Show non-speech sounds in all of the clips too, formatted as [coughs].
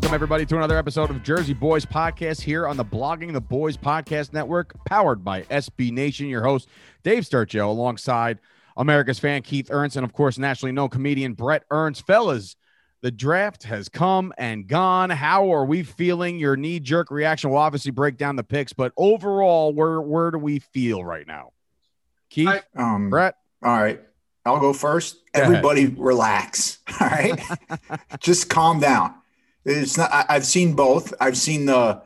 Welcome, everybody, to another episode of Jersey Boyz Podcast here on the Blogging the Boys Podcast Network, powered by SB Nation. Your host, Dave Sturchio, alongside America's fan Keith Ernst, and of course, nationally known comedian Bret Ernst. Fellas, the draft has come and gone. How are we feeling? Your knee jerk reaction will obviously break down the picks, but overall, where where do we feel right now? Keith, I- Um, Bret, all right. I'll go first. Go ahead. Everybody relax. All right. [laughs] Just calm down. It's not, I, I've seen both. I've seen the,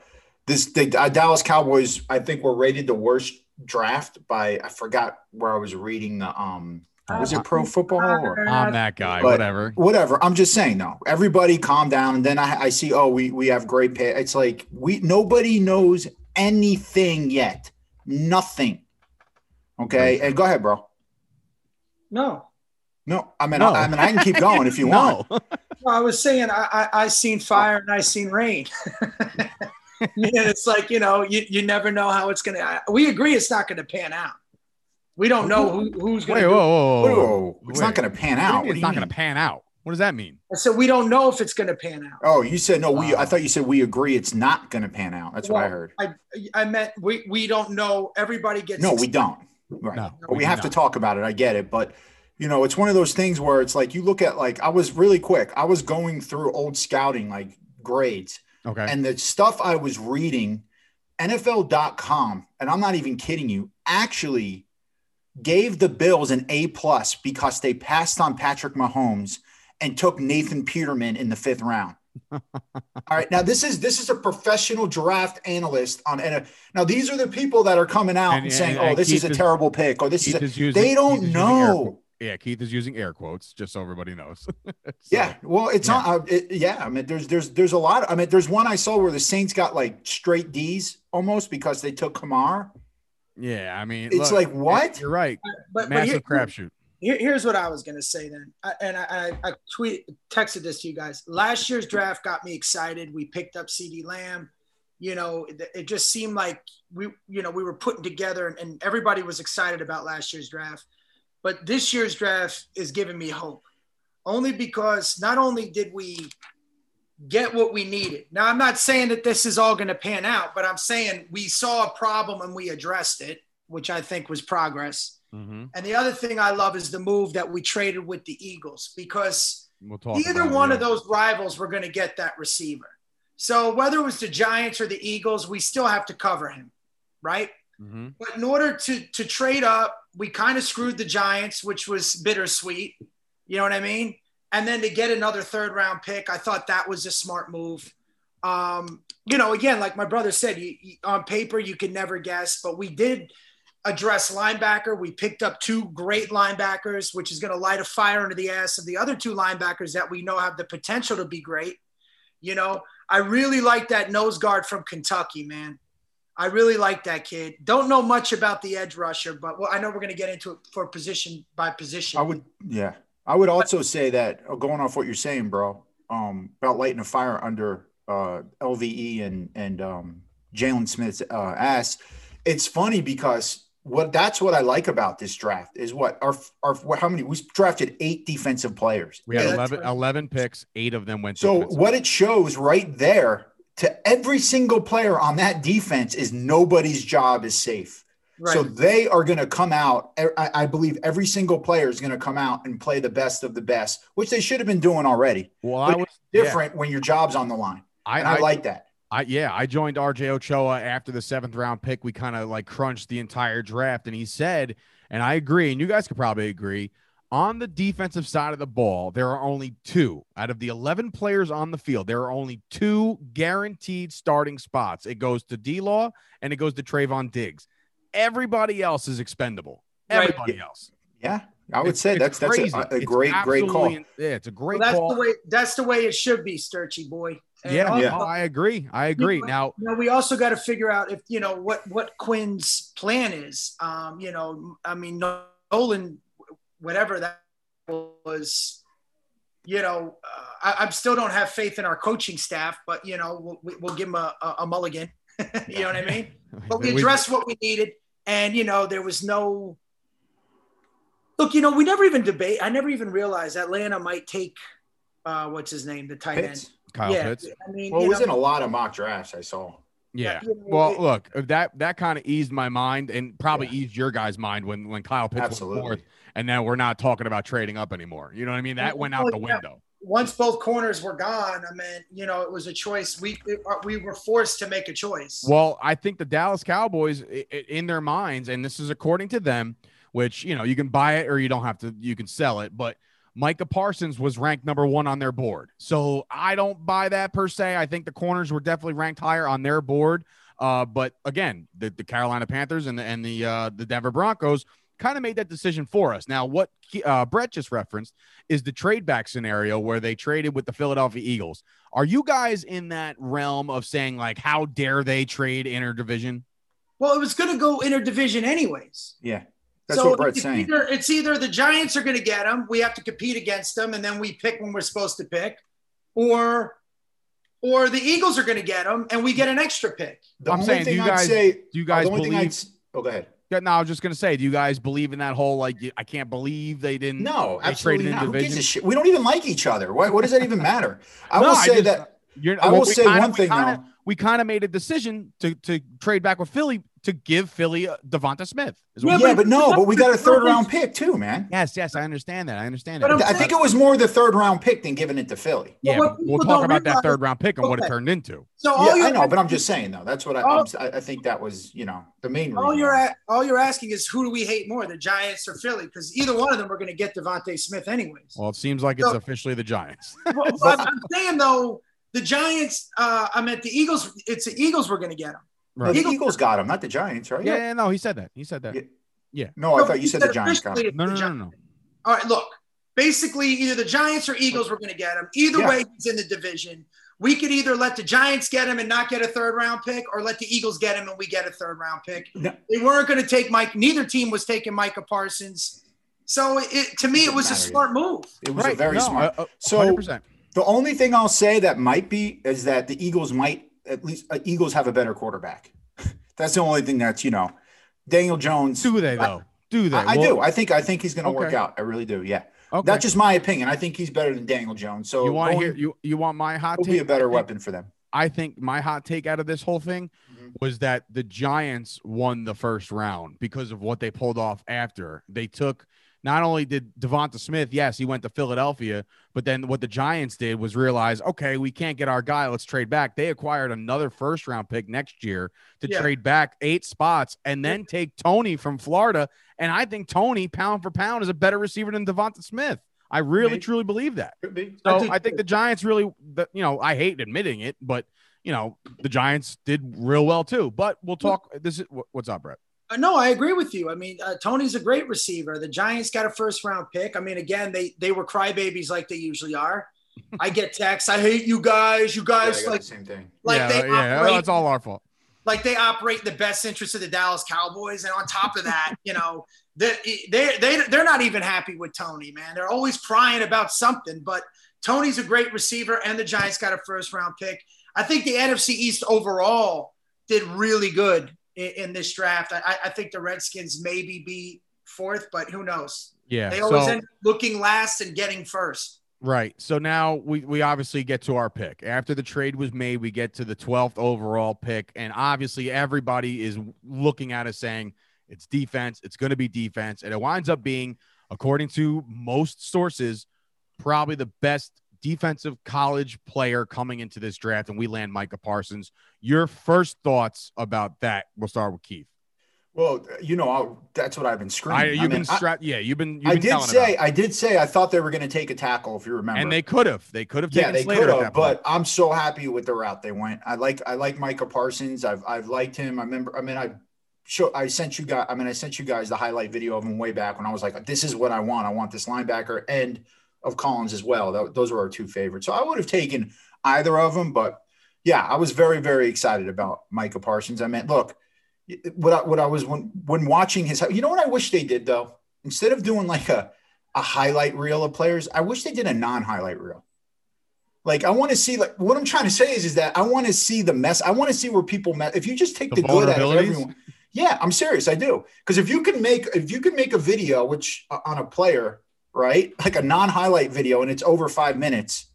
this, the uh, Dallas Cowboys, I think were rated the worst draft by, I forgot where I was reading the, um, was it pro football or I'm that guy. But- whatever. whatever? I'm just saying, no, everybody calm down. And then I, I see, oh, we, we have great pay. It's like, we, nobody knows anything yet. Nothing. Okay. And go ahead, bro. No, No, I mean, No. I, I mean, I can keep [laughs] going if you want. No. [laughs] No, I was saying I, I I seen oh. fire and I seen rain. [laughs] and it's like you know you, you never know how it's gonna. I- We agree it's not gonna pan out. We don't know who, who's gonna. whoa, do- whoa, whoa, Whoa, it's Wait. not going to pan What do you out. it's not you going to pan out. What does that mean? So we don't know if it's gonna pan out. Oh, you said no. We. Oh. I thought you said we agree it's not going to pan out. That's what I heard. I I meant we we don't know. Everybody gets. No, we don't. Right. No, But we, do have to talk about it. I get it, but you know, it's one of those things where it's like you look at like I was really quick. I was going through old scouting like grades, Okay. and the stuff I was reading, NFL.com, and I'm not even kidding you, actually gave the Bills an A plus because they passed on Patrick Mahomes and took Nathan Peterman in the fifth round. [laughs] All right, now this is this is a professional draft analyst on NFL. Now these are the people that are coming out and, And- saying, and- "Oh, and this is a terrible pick," or "This is." A, they don't know. Quote- Yeah, Keith is using air quotes just so everybody knows. [laughs] So, Yeah, well, it's Yeah. not. Uh, it, yeah, I mean, there's there's there's a lot. I mean, there's one I saw where the Saints got like straight D's almost because they took Kamar. Yeah, I mean, It's like, what? You're right. But, but Massive here- crapshoot. Here, here's what I was gonna say then, I, and I, I, I tweet texted this to you guys. Last year's draft got me excited. We picked up CeeDee Lamb. You know, it, it just seemed like we, you know, we were putting together, and, and everybody was excited about last year's draft. But this year's draft is giving me hope, only because not only did we get what we needed. Now, I'm not saying that this is all going to pan out, but I'm saying we saw a problem and we addressed it, which I think was progress. Mhm. And the other thing I love is the move that we traded with the Eagles because We'll either it, one yeah. of those rivals were going to get that receiver. So whether it was the Giants or the Eagles, we still have to cover him, right? Mhm. But in order to to trade up, we kind of screwed the Giants, which was bittersweet. You know what I mean? And then to get another third round pick, I thought that was a smart move. Um, you know, again, like my brother said, you, you- on paper you can never guess, but we did address linebacker. We picked up two great linebackers, which is going to light a fire under the ass of the other two linebackers that we know have the potential to be great. You know, I really like that nose guard from Kentucky, man. I really like that kid. Don't know much about the edge rusher, but well, I know we're going to get into it for position by position. I would, yeah, I would also say that uh, going off what you're saying, bro, um, about lighting a fire under uh, LVE and and um, Jaylon Smith's uh, ass. It's funny because what that's what I like about this draft is what our our how many we drafted eight defensive players. We had Yeah, 11, right. 11 picks. Eight of them went. So what it shows right there to every single player on that defense is nobody's job is safe. right. So they are going to come out. I believe every single player is going to come out and play the best of the best, which they should have been doing already. Well, I But was Different when your job's on the line. I, And I, I like that. I yeah, I joined RJ Ochoa after the seventh round pick. We kind of like crunched the entire draft, and he said, and I agree, and you guys could probably agree. On the defensive side of the ball, there are only two out of the 11 players on the field. There are only two guaranteed starting spots. It goes to D Law and it goes to Trevon Diggs. Everybody else is expendable. Right. Everybody else. Yeah, I would It's- say it's that's that's a, a great great call. Yeah, it's a great Well, that's call. the way. That's the way it should be, Sturchy boy. And yeah, also- Yeah. no, I agree. I agree. Now, you know, we also got to figure out if you know what what Quinn's plan is. Um, you know, I mean, Nolan, whatever that was, you know, uh, I, I still don't have faith in our coaching staff, but you know, we'll, we'll give him a, a, a mulligan. [laughs] you know what I mean? But we addressed what we needed, and you know, there was no. Look, you know, we never even debate. I never even realized Atlanta might take, uh, what's his name, the tight end. Pitts. Kyle yeah, Pitts. I mean, Well, it was know, in a lot of mock drafts I saw. Yeah. you Well, look, that that kind of eased my mind and probably Yeah. eased your guys' mind when when Kyle Pitts went Absolutely. fourth, and now we're not talking about trading up anymore. You know what I mean? That went out the window. once both corners were gone, I mean, you know, it was a choice. We uh, we were forced to make a choice. Well, I think the Dallas Cowboys, in their minds, and this is according to them, which you know you can buy it or you don't have to, you can sell it, but. Micah Parsons was ranked number one on their board. So I don't buy that per se. I think the corners were definitely ranked higher on their board. Uh, but again, the, the Carolina Panthers and the, and the, uh, the Denver Broncos kind of made that decision for us. Now, what uh, Bret just referenced is the trade back scenario where they traded with the Philadelphia Eagles. Are you guys in that realm of saying, like, how dare they trade interdivision? well, it was going to go interdivision anyways. Yeah, that's so what Bret's it's saying. Either, it's either the Giants are going to get them, we have to compete against them, and then we pick when we're supposed to pick, or or the Eagles are going to get them, and we get an extra pick. The I'm only saying, do thing you I'd guys- say, Do you guys the only thing I'd believe? oh, go ahead. Yeah, no, I was just gonna say, do you guys believe in that whole like? I can't believe they didn't. No, they absolutely not. Who gives a shit? We don't even like each other. What, what does that even matter? I [laughs] No, will I say just- that. You're, I will say kinda- one thing kinda- though. we kind of made a decision to to trade back with Philly to give Philly uh, DeVonta Smith. is what Yeah, Yeah, but- but no, but we got a third round pick too, man. yes, yes, I understand that. I understand But that. I'm think it was more the third round pick than giving it to Philly. yeah, what we'll talk don't about that third round pick and what it turned into. So all Yeah, you're I know, but I'm just saying though. That's what I, All- I'm, I I think that was, you know, the main all reason. you're at, all you're asking is who do we hate more, the Giants or Philly? Because either one of them are going to get DeVonta Smith anyways. Well, it seems like it's officially the Giants. [laughs] Well, but I'm saying though, the Giants. Uh, I meant the Eagles. It's the Eagles. We're going to get them. No, right. the Eagles got him, not the Giants, right? Yeah, yeah, no, he said that. He said that. Yeah. No, I thought you said the Giants got him. No, no, no, no, no. All right, look. Basically, either the Giants or Eagles were going to get him. Either Yeah. way, he's in the division. We could either let the Giants get him and not get a third round pick, or let the Eagles get him and we get a third round pick. No. They weren't going to take Mike. Neither team was taking Micah Parsons. So it, to me, it was a Doesn't smart move. It was Right, a very no, smart. uh, uh, So- 100%. The only thing I'll say that might be is that the Eagles might at least uh, Eagles have a better quarterback. [laughs] That's the only thing that's you know, Daniel Jones. do they though? Do they? I, I Well, do. I think I think he's going to work out. I really do. Yeah, Okay. that's just my opinion. I think he's better than Daniel Jones. So you want to hear you you want my hot he'll take? be a better I think- weapon for them. I think my hot take out of this whole thing Mhm. was that the Giants won the first round because of what they pulled off after. They took not only did DeVonta Smith, yes, he went to Philadelphia, but then what the Giants did was realize, okay, we can't get our guy. Let's trade back. They acquired another first round pick next year to Yeah. trade back eight spots and then take Tony from Florida. And I think Tony, pound for pound, is a better receiver than DeVonta Smith. I really, Maybe. truly believe that. Be. So I think the Giants really, you know, I hate admitting it, but you know, the Giants did real well too. But we'll talk. This is what's up, Bret. Uh, No, I agree with you. I mean, uh, Tony's a great receiver. The Giants got a first round pick. I mean, again, they they were crybabies like they usually are. I get texts. I hate you guys. You guys got like the same thing. like yeah, they yeah, operate it's all our fault. like they operate in the best interest of the Dallas Cowboys. And on top of that, you know, they they they they're not even happy with Tony, man. They're always crying about something. But Tony's a great receiver, and the Giants got a first round pick. I think the NFC East overall did really good in, in this draft. I, I think the Redskins maybe be fourth, but who knows? Yeah. They always so, end up looking last and getting first. right. So now we we obviously get to our pick. After the trade was made, we get to the 12th overall pick, and obviously everybody is looking at us saying it's defense. It's going to be defense, and it winds up being, according to most sources, probably the best defensive college player coming into this draft, and we land Micah Parsons. Your first thoughts about that? We'll start with Keith. Well, you know, I'll, that's what I've been screaming. I, you've I mean, been I- yeah, you've been. You've I been did say, I did say, I thought they were going to take a tackle. If you remember, and they could have. They could have yeah, they could have. point. But I'm so happy with the route they went. I like, I like Micah Parsons. I've, I've liked him. I remember. I mean, I show, I sent you guys. I mean, I sent you guys the highlight video of him way back when I was like, this is what I want. I want this linebacker and of Collins as well. Tho- those were our two favorites. So I would have taken either of them. But yeah, I was very, very excited about Micah Parsons. I mean, look, what I, what I was when when watching his, you know what I wish they did though, instead of doing like a a highlight reel of players, I wish they did a non-highlight reel. Like I want to see, like what I'm trying to say is, is that I want to see the mess. I want to see where people met. If you just take The the, good out of everyone, yeah, I'm serious. I do because if you can make if you can make a video which uh, on a player, right, like a non-highlight video, and it's over five minutes,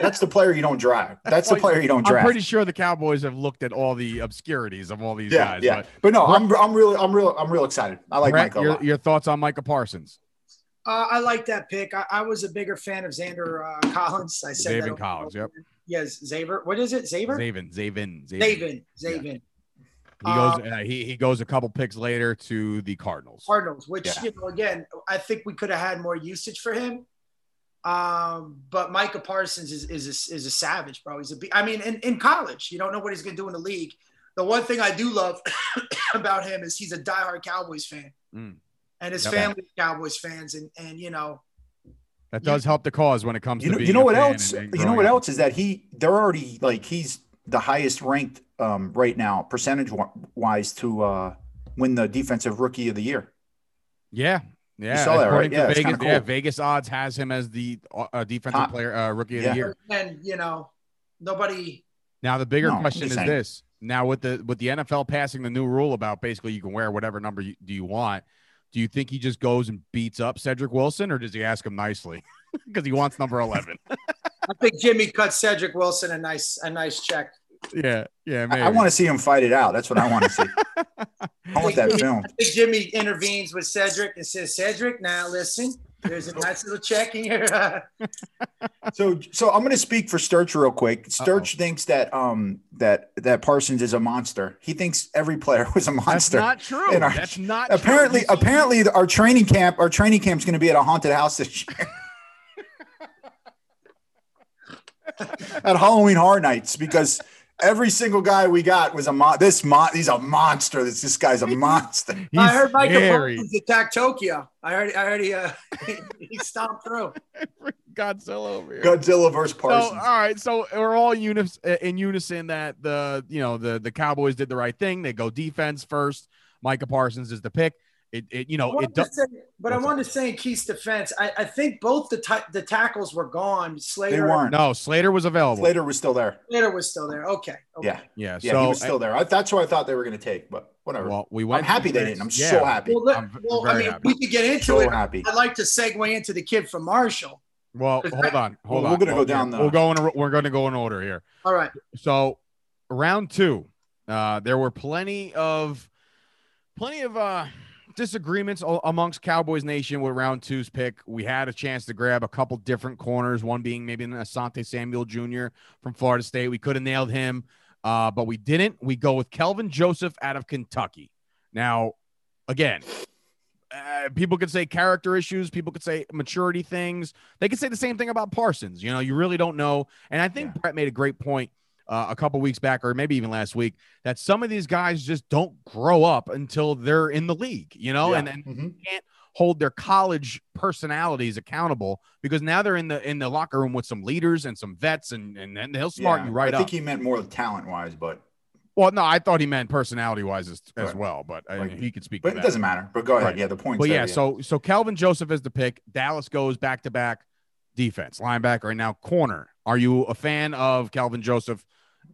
that's the player you don't drive. [laughs] That's the why- player you don't I'm draft. pretty sure the Cowboys have looked at all the obscurities of all these yeah, guys. yeah. But But, no, I'm I'm really I'm real I'm real excited. I like Bret, Micah a your, your thoughts on Micah Parsons? Uh, I like that pick. I, I was a bigger fan of Xander uh, Collins. I said Zaven. Collins, yep. Yes, Xavier. What is it? Xavier? Zaven, Zaven, Zaven. Zaven. Zaven. He goes. Uh, he he goes a couple picks later to the Cardinals. Cardinals, which Yeah. you know, again, I think we could have had more usage for him. Um, but Micah Parsons is is a, is a savage, bro. He's a. be- I mean, in, in college, you don't know what he's gonna do in the league. The one thing I do love [coughs] about him is he's a diehard Cowboys fan, Mm. and his Yep. family Cowboys fans, and and you know, That does help the cause when it comes you to know, being you know a what fan else? and- and you know what up. else is that he they're already like he's the highest ranked um, right now percentage wise, to uh, win the defensive rookie of the year. Yeah, yeah. saw that, right? Yeah, Vegas, kinda yeah. Vegas odds has him as the uh, defensive Top. player uh, rookie of Yeah. the year. and you know, nobody. Now the bigger No, question is saying. this: now with the with the NFL passing the new rule about basically you can wear whatever number you, do you want, do you think he just goes and beats up Cedric Wilson, or does he ask him nicely [laughs] because he wants number eleven? [laughs] I think Jimmy cut Cedric Wilson a nice a nice check. yeah, yeah, I, maybe. I want to see him fight it out. That's what I want to see. [laughs] I want that film. I think Jimmy intervenes with Cedric and says, Cedric, now listen, there's a nice little check in here. [laughs] So, so I'm going to speak for Sturch real quick. Sturch thinks that um that that Parsons is a monster. He thinks every player [laughs] was a monster. That's not true. Our- That's not apparently, true. You apparently, our training camp, our training camp's going to be at a haunted house this year. At Halloween Horror Nights because every single guy we got was a mon. This mon, he's a monster. This this guy's a monster. He's [laughs] I heard Michael scary. Parsons attack Tokyo. I heard, I heard he, uh, [laughs] he stomped through. [laughs] Godzilla over here. Godzilla versus So, all Parsons. right, so we're all unis- uh, in unison that the you know the the Cowboys did the right thing. They go defense first. Micah Parsons is the pick. It, it you know it does. to say, but I What's wanted to say in Keith's defense, I, I think both the ta- the tackles were gone. Slater, they weren't. No, Slater was available. Slater was still there. Slater was still there. Okay. okay. Yeah, Yeah, yeah, so he was still there. I, that's who I thought they were going to take, but whatever. well, we went. I'm happy they didn't. I'm so happy. Well, let- I'm v- well I mean, happy. we could get into So it. happy. I'd like to segue into the kid from Marshall. Well, [laughs] hold on, hold Well, on. we're gonna go Well, down yeah, the- We'll go in. We're going to go in order here. All right. So, round two, uh, there were plenty of, plenty of uh, disagreements amongst Cowboys Nation with round two's pick. We had a chance to grab a couple different corners. One being maybe an Asante Samuel Jr. from Florida State. We could have nailed him, uh, but we didn't. We go with Kelvin Joseph out of Kentucky. Now, again. Uh, people could say character issues. People could say maturity things. They could say the same thing about Parsons. You know, you really don't know. And I think Yeah. Bret made a great point uh, a couple weeks back, or maybe even last week, that some of these guys just don't grow up until they're in the league. You know, Yeah. and and Mhm. can't hold their college personalities accountable because now they're in the in the locker room with some leaders and some vets, and and, and they'll smart Yeah, you right up. I think up. he meant more talent wise, but well, no, I thought he meant personality wise as, as Right. well, but I, Like- he could speak. but it doesn't matter. But go ahead. Right. Yeah, the point. But yeah, so so Kelvin Joseph is the pick. Dallas goes back to back defense, linebacker, and now corner. Are you a fan of Kelvin Joseph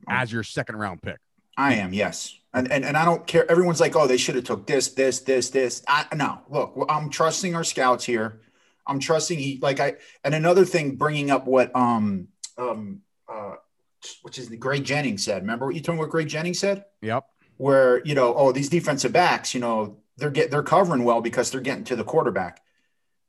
as your second round pick? I am, yes. And, and and I don't care. Everyone's like, oh, they should have took this, this, this, this. I no, look, I'm trusting our scouts here. I'm trusting he like I and another thing, bringing up what um um uh which is Greg Jennings said. Remember what you told me what Greg Jennings said? Yep. Where you know, oh, these defensive backs, you know, they're get they're covering well because they're getting to the quarterback.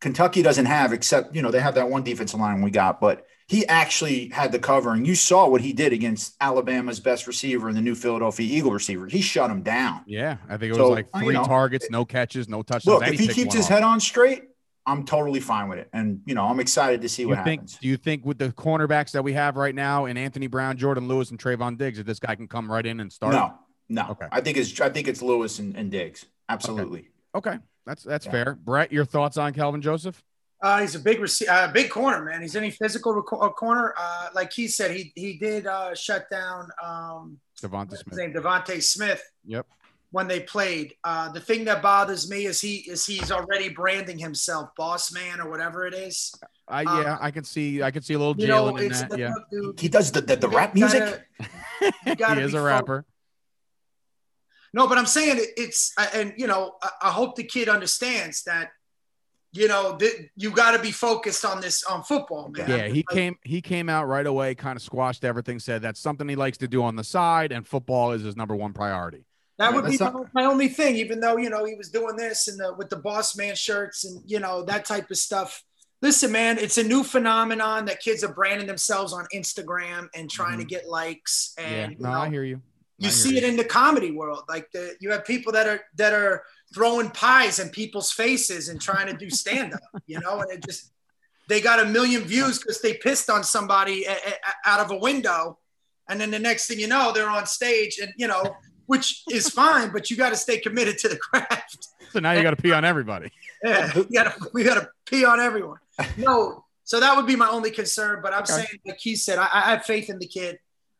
Kentucky doesn't have, except you know they have that one defensive line we got, but he actually had the cover, and you saw what he did against Alabama's best receiver and the new Philadelphia Eagle receiver. He shut him down. Yeah, I think it was So, like you three know, targets, no catches, no touchdowns. Look, if he keeps his off. head on straight, I'm totally fine with it, and you know I'm excited to see Do what you think? happens. Do you think with the cornerbacks that we have right now, and Anthony Brown, Jourdan Lewis, and Trevon Diggs, that this guy can come right in and start? No, no. Okay. I think it's I think it's Lewis and, and Diggs. Absolutely. Okay, that's that's Yeah. fair. Bret, your thoughts on Kelvin Joseph? Uh, he's a big rece- uh, big corner, man. He's any physical rec- uh, corner. Uh, like he said, he he did uh, shut down um, DeVonta Smith. name, DeVonta Smith. Yep. When they played, uh, the thing that bothers me is he is he's already branding himself boss man or whatever it is. I Uh, yeah, I can see I can see a little You Jalen in that. Yeah, dude, He does the the, the rap music. gotta- you [laughs] he is a fo- rapper. No, but I'm saying it, it's uh, and you know I, I hope the kid understands that you know th- you got to be focused on this on football, man. Yeah, he Like, came he came out right away, kind of squashed everything, said that's something he likes to do on the side, and football is his number one priority. That Yeah, would be that's my, not- my only thing, even though you know he was doing this and the, with the boss man shirts and you know that type of stuff. Listen, man, it's a new phenomenon that kids are branding themselves on Instagram and trying to get likes. And Mm-hmm. yeah, you no, know, I hear you. you hear see it in the comedy world. Like the you have people that are that are throwing pies in people's faces and trying to do stand up, [laughs] you know, and it just they got a million views because they pissed on somebody a, a- out of a window, and then the next thing you know, they're on stage, and you know, which is fine, but you got to stay committed to the craft. So now you got to pee on everybody. [laughs] Yeah, we got to we got to pee on everyone. No, so that would be my only concern. But I'm Okay. saying, like he said, I, I have faith in the kid.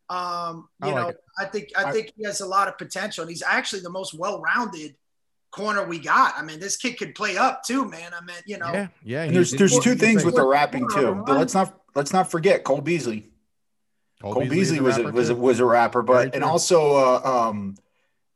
Um, I you like know, it. I think I I- think he has a lot of potential, and he's actually the most well-rounded corner we got. I mean, this kid could play up too, man. I mean, you know, Yeah, yeah. And there's there's two things with the rapping too. Hold. Let's not let's not forget Cole Beasley. Cole, Cole Beasley Beasley was a, rapper, was a, was a rapper, but and also uh, um,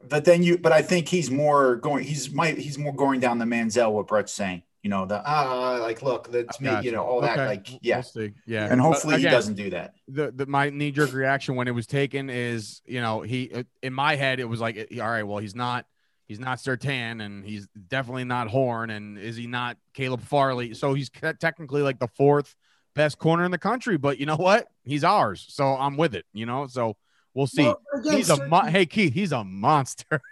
but then you but I think he's more going he's might he's more going down the Manziel what Bret's saying. You know the ah like look that's me Gotcha. you know all that Okay, like yeah we'll see. Yeah, and But hopefully he doesn't do that. the, the my knee jerk reaction when it was taken is you know he uh, in my head it was like all right well he's not he's not Surtain and he's definitely not Horn and is he not Caleb Farley so he's technically like the fourth best corner in the country but you know what he's ours so I'm with it you know so we'll see Well, again, he's a mo- hey Keith he's a monster [laughs]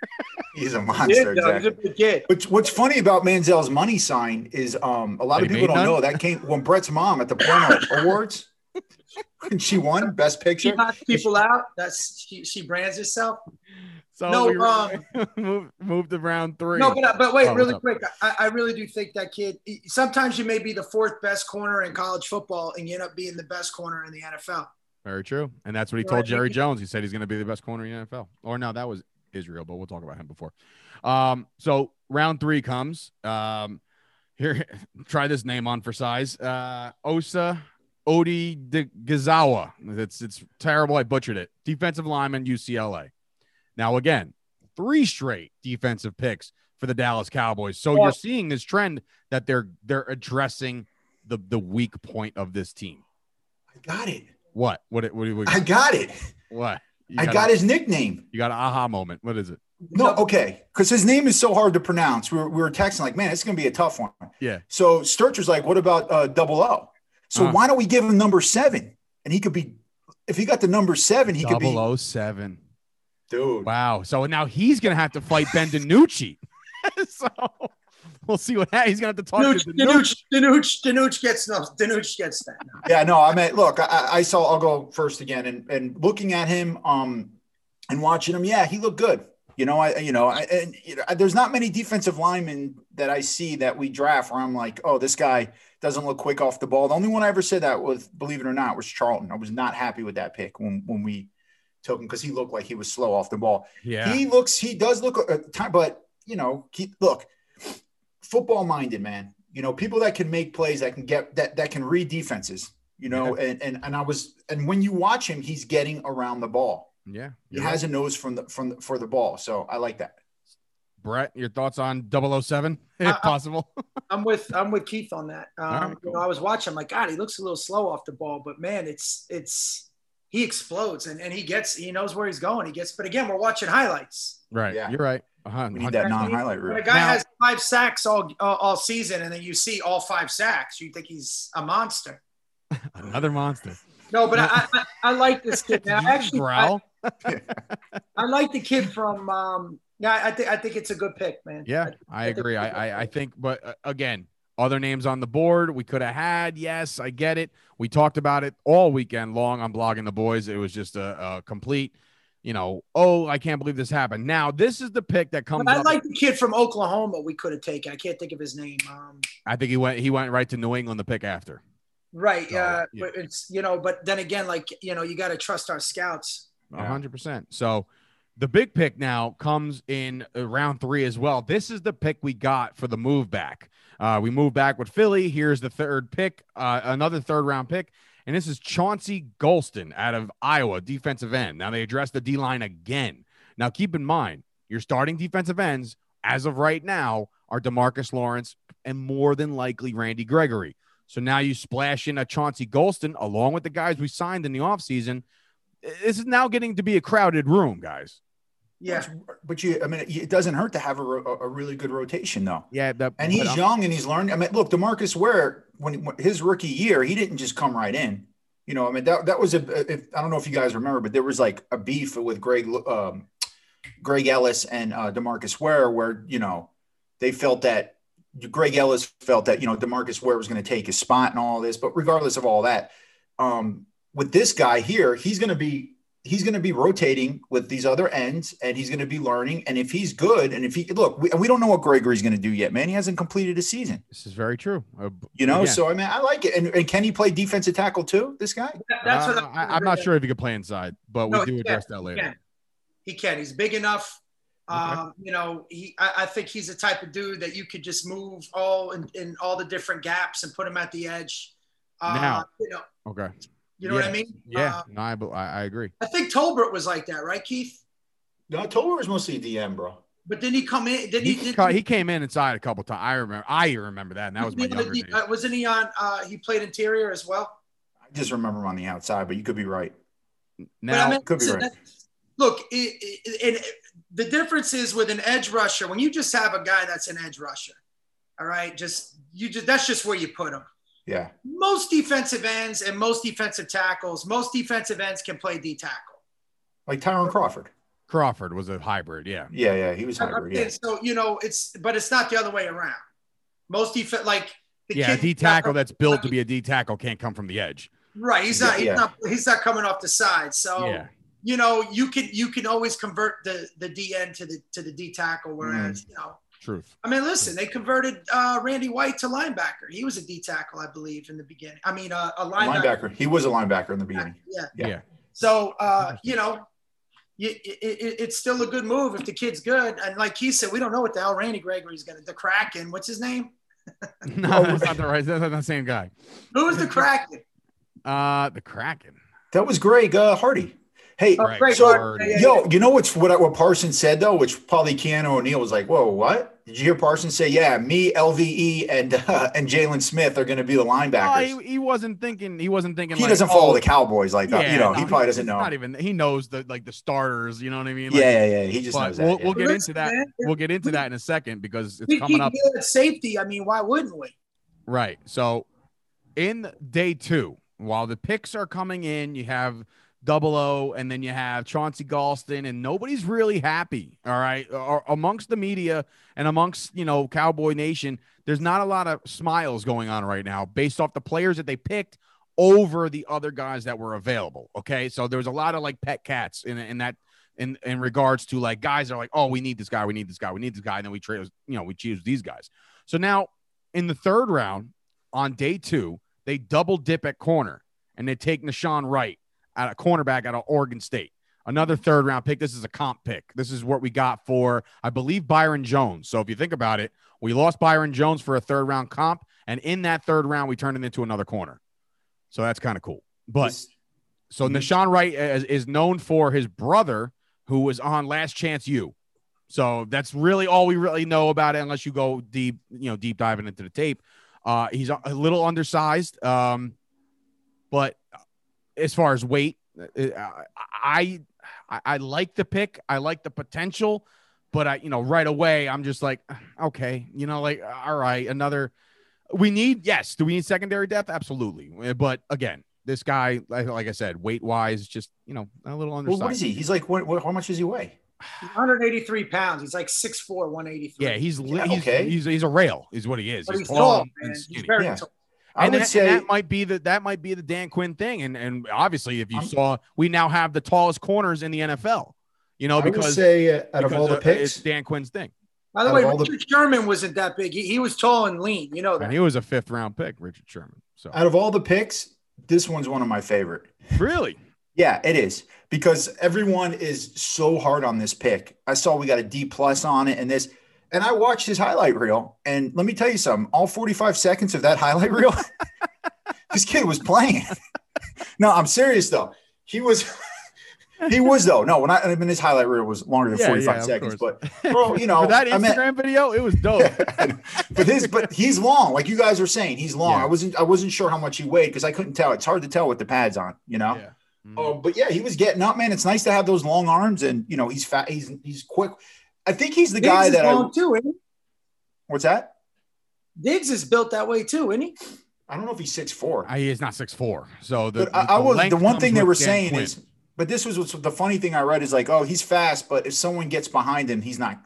He's a Yeah, monster. no, he's exactly. a kid. What's what's funny about Manziel's money sign is um a lot That of people don't none? know that came when Bret's mom at the porno [laughs] awards when she won best She picture. knocks people out. That's she, she brands herself. So No, we um, moved, [laughs] moved to round three No, but but wait, Oh, really up? quick. I, I really do think that kid. Sometimes you may be the fourth best corner in college football, and you end up being the best corner in the NFL. Very true. And that's what he told Jerry Jones. He said he's going to be the best corner in the NFL. Or no, that was Israel, but we'll talk about him before. Um, so round three comes. Um, here, [laughs] try this name on for size. Uh, Osa Odi de Gazawa. It's it's terrible. I butchered it. Defensive lineman, UCLA. Now again, three straight defensive picks for the Dallas Cowboys. So Well- you're seeing this trend that they're they're addressing the the weak point of this team. I got it. What? What? What? What? I got it. What? You I got got a- his nickname. You got an aha moment. What is it? No, okay, because his name is so hard to pronounce. We were, we were texting like, man, it's gonna be a tough one. Yeah. So Sturcher's like, what about uh, double O? So Uh. why don't we give him number seven? And he could be, if he got the number seven, he could be, Double O seven. Dude. Wow. So now he's gonna have to fight Ben DiNucci. [laughs] [laughs] so we'll see what happens. He's gonna have to talk Danucci, to DiNucci. Danucci, Danucci, Danucci gets no. Danucci gets that. No. Yeah, no, I mean, look, I, I saw. I'll go first again, and and looking at him, um, and watching him, yeah, he looked good. You know, I, you know, I, and you know, there's not many defensive linemen that I see that we draft where I'm like, oh, this guy doesn't look quick off the ball. The only one I ever said that with, believe it or not, was Charlton. I was not happy with that pick when when we took him because he looked like he was slow off the ball. Yeah. He looks, he does look a time, but you know, he look football minded, man. You know, people that can make plays, that can get that that can read defenses. You know, and and and I was, and when you watch him, he's getting around the ball. yeah. He You're has right. a nose from the from the, for the ball, so I like that. Bret, your thoughts on 007, if I- I- possible? [laughs] I'm with I'm with Keith on that. Um, right, you know, I was watching. I'm like, God, he looks a little slow off the ball, but man, it's it's he explodes and, and he gets he knows where he's going. He gets, but again, we're watching highlights. Right. Yeah. You're right. Uh-huh. We need that non-highlight When reel. a guy Now- has five sacks all uh, all season, and then you see all five sacks, you think he's a monster. [laughs] Another monster. No, but I, I, I like this kid. Did Man. [laughs] you I actually, I, like the kid from. Um, yeah, I think I think it's a good pick, man. Yeah, I agree. I, I, I think, but uh, again, other names on the board we could have had. Yes, I get it. We talked about it all weekend long on blogging the boys. It was just a, a complete, you know, oh, I can't believe this happened. Now this is the pick that comes. I up. like the kid from Oklahoma. We could have taken. I can't think of his name. Um, I think he went. He went right to New England the pick after. right. So, uh, yeah. but It's you know, but then again, like you know, you got to trust our scouts. A Yeah. hundred percent. So the big pick now comes in uh, round three as well. This is the pick we got for the move back. Uh, we move back with Philly. Here's the third pick, uh, another third round pick. And this is Chauncey Golston out of Iowa, defensive end. Now they address the D line again. Now keep in mind, your starting defensive ends, as of right now, are Demarcus Lawrence and more than likely Randy Gregory. So now you splash in a Chauncey Golston along with the guys we signed in the offseason. This is now getting to be a crowded room, guys. Yeah. But you, I mean, it doesn't hurt to have a, a really good rotation, though. Yeah, the, And he's young and he's learning. I mean, look, Demarcus Ware, when when his rookie year, he didn't just come right in. You know, I mean, that, that was a, if, I don't know if you guys remember, but there was like a beef with Greg, um, Greg Ellis and uh, Demarcus Ware, where, you know, they felt that Greg Ellis felt that, you know, Demarcus Ware was going to take his spot and all this. But regardless of all that, um, with this guy here, he's going to be, he's going to be rotating with these other ends and he's going to be learning. And if he's good, and if he look, we, we don't know what Gregory's going to do yet, man. He hasn't completed a season, This is very true. Uh, you know. again, So I mean, I like it. And, and can he play defensive tackle too? This guy? That- That's what uh, I, am not sure if he could play inside, but we do address can. that He later. can. He can. He's big enough. Okay. Um, you know, he. I, I think he's the type of dude that you could just move all in, in all the different gaps and put him at the edge. Uh, Now. you know, Okay. You know what I mean? Yeah, Uh, no, I, I, I agree. I think Tolbert was like that, right, Keith? No, Toller was mostly DM, bro. But didn't he come in? Didn't he? He, didn't he came in inside a couple times. I remember. I remember that, and that was my wasn't younger he- uh, wasn't he on? Uh, he played interior as well. I just remember him on the outside, but you could be right. Now, I mean, could be right. that- look, it, it, and the difference is with an edge rusher when you just have a guy that's an edge rusher. All right, just you just that's just where you put him. Yeah. Most defensive ends and most defensive tackles, most defensive ends can play D tackle. Like Tyrone Crawford. Crawford was a hybrid. Yeah. Yeah, yeah. He was hybrid. Yeah. So you know it's, but it's not the other way around. Most defense, like the Yeah, a kid- D tackle that's built to be a D tackle can't come from the edge. right. He's not. He's Yeah. not. He's not coming off the side. So Yeah. you know you can you can always convert the the DN to the to the D tackle. Whereas Mm-hmm. you know. Truth. I mean, listen, they converted uh, Randy White to linebacker. He was a D tackle, I believe, in the beginning. I mean, uh, a linebacker. Linebacker. He was a linebacker in the beginning. Yeah. Yeah. Yeah. So, uh, you know, it, it, it's still a good move if the kid's good. And like he said, we don't know what the hell Randy Gregory's going to, the Kraken. What's his name? [laughs] No, that's not the right. That's not the same guy. Who is the Kraken? Uh, the Kraken. That was Greg uh, Hardy. Hey, Oh, Right. So, Hardy. Yeah, yeah, yo, you know what's what what Parsons said though, which probably Keanu O'Neill was like, "Whoa, what?" Did you hear Parsons say, "Yeah, me, LVE, and uh, and Jaylon Smith are going to be the linebackers." he, he wasn't thinking. He wasn't thinking. he like, doesn't follow oh, the Cowboys like that. yeah, you know, no, he probably doesn't know. Not even. He knows the like the starters. You know what I mean? Like, yeah, yeah, yeah. He just knows that. we'll, yeah. we'll get into that. We'll get into that in a second because it's We coming keep up. good safety. I mean, why wouldn't we? Right. So in day two, while the picks are coming in, you have double O and then you have Chauncey Golston, and nobody's really happy. All right. Or amongst the media and amongst, you know, Cowboy Nation, there's not a lot of smiles going on right now based off the players that they picked over the other guys that were available. Okay. So there's a lot of like pet cats in, in that in in regards to like guys are like, oh, we need this guy, we need this guy, we need this guy, and then we trade, you know, we choose these guys. So now in the third round on day two, they double dip at corner and they take Nahshon Wright at a cornerback out of Oregon State. Another third round pick. This is a comp pick. This is what we got for, I believe, Byron Jones. So if you think about it, we lost Byron Jones for a third round comp, and in that third round, we turned him into another corner. So that's kind of cool. But This- so Mhm. Nahshon Wright is, is known for his brother, who was on Last Chance U. So that's really all we really know about it, unless you go deep, you know, deep diving into the tape. Uh, he's a a little undersized, um, but as far as weight, uh, uh, I, I I like the pick. I like the potential, but I you know right away I'm just like ah, okay, you know like all right, another. We need yes. Do we need secondary depth? Absolutely. Uh, but again, this guy, like, like I said, weight wise, just you know a little undersized. Well, what is he? He's like what, what? How much does he weigh? 183 pounds. He's like 6'4", 183. Yeah, he's li- Yeah, he's, okay. he's he's a rail, is what he is. but he's tall tall, and man. He's skinny. very Yeah. tall. I and would that, say that might be the that might be the Dan Quinn thing, and and obviously, if you I'm- saw, we now have the tallest corners in the NFL. You know, I would because say uh, out of all the uh, picks, it's Dan Quinn's thing, By the way, of all the- Richard Sherman wasn't that big. He, he was tall and lean. You know and that. he was a fifth round pick, Richard Sherman. So out of all the picks, this one's one of my favorite. really, Yeah, it is because everyone is so hard on this pick. I saw we got a D plus on it and this, and I watched his highlight reel. And let me tell you something: all forty-five seconds of that [laughs] highlight reel, [laughs] this kid was playing. [laughs] no, I'm serious though. He was. He was though. No, when I, I mean his highlight reel was longer than Yeah, 45 yeah, seconds, course. but bro, you know, that I mean- Instagram video, it was dope. but his but he's long, like you guys were saying, he's long. I wasn't I wasn't sure how much he weighed because I couldn't tell. It's hard to tell with the pads on, you know. Mhm. Oh, but yeah, he was getting up, man. It's nice to have those long arms, and you know he's fat. He's he's quick. I think he's the guy Diggs that is I. long too, isn't What's that? he? Diggs is built that way too, isn't he? I don't know if he's six four. I, he is not six four. So the, But I, I the was the one thing they were Dan saying Quinn. is, but this was what's the funny thing I read is like, oh, he's fast, but if someone gets behind him, he's not,